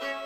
Bye.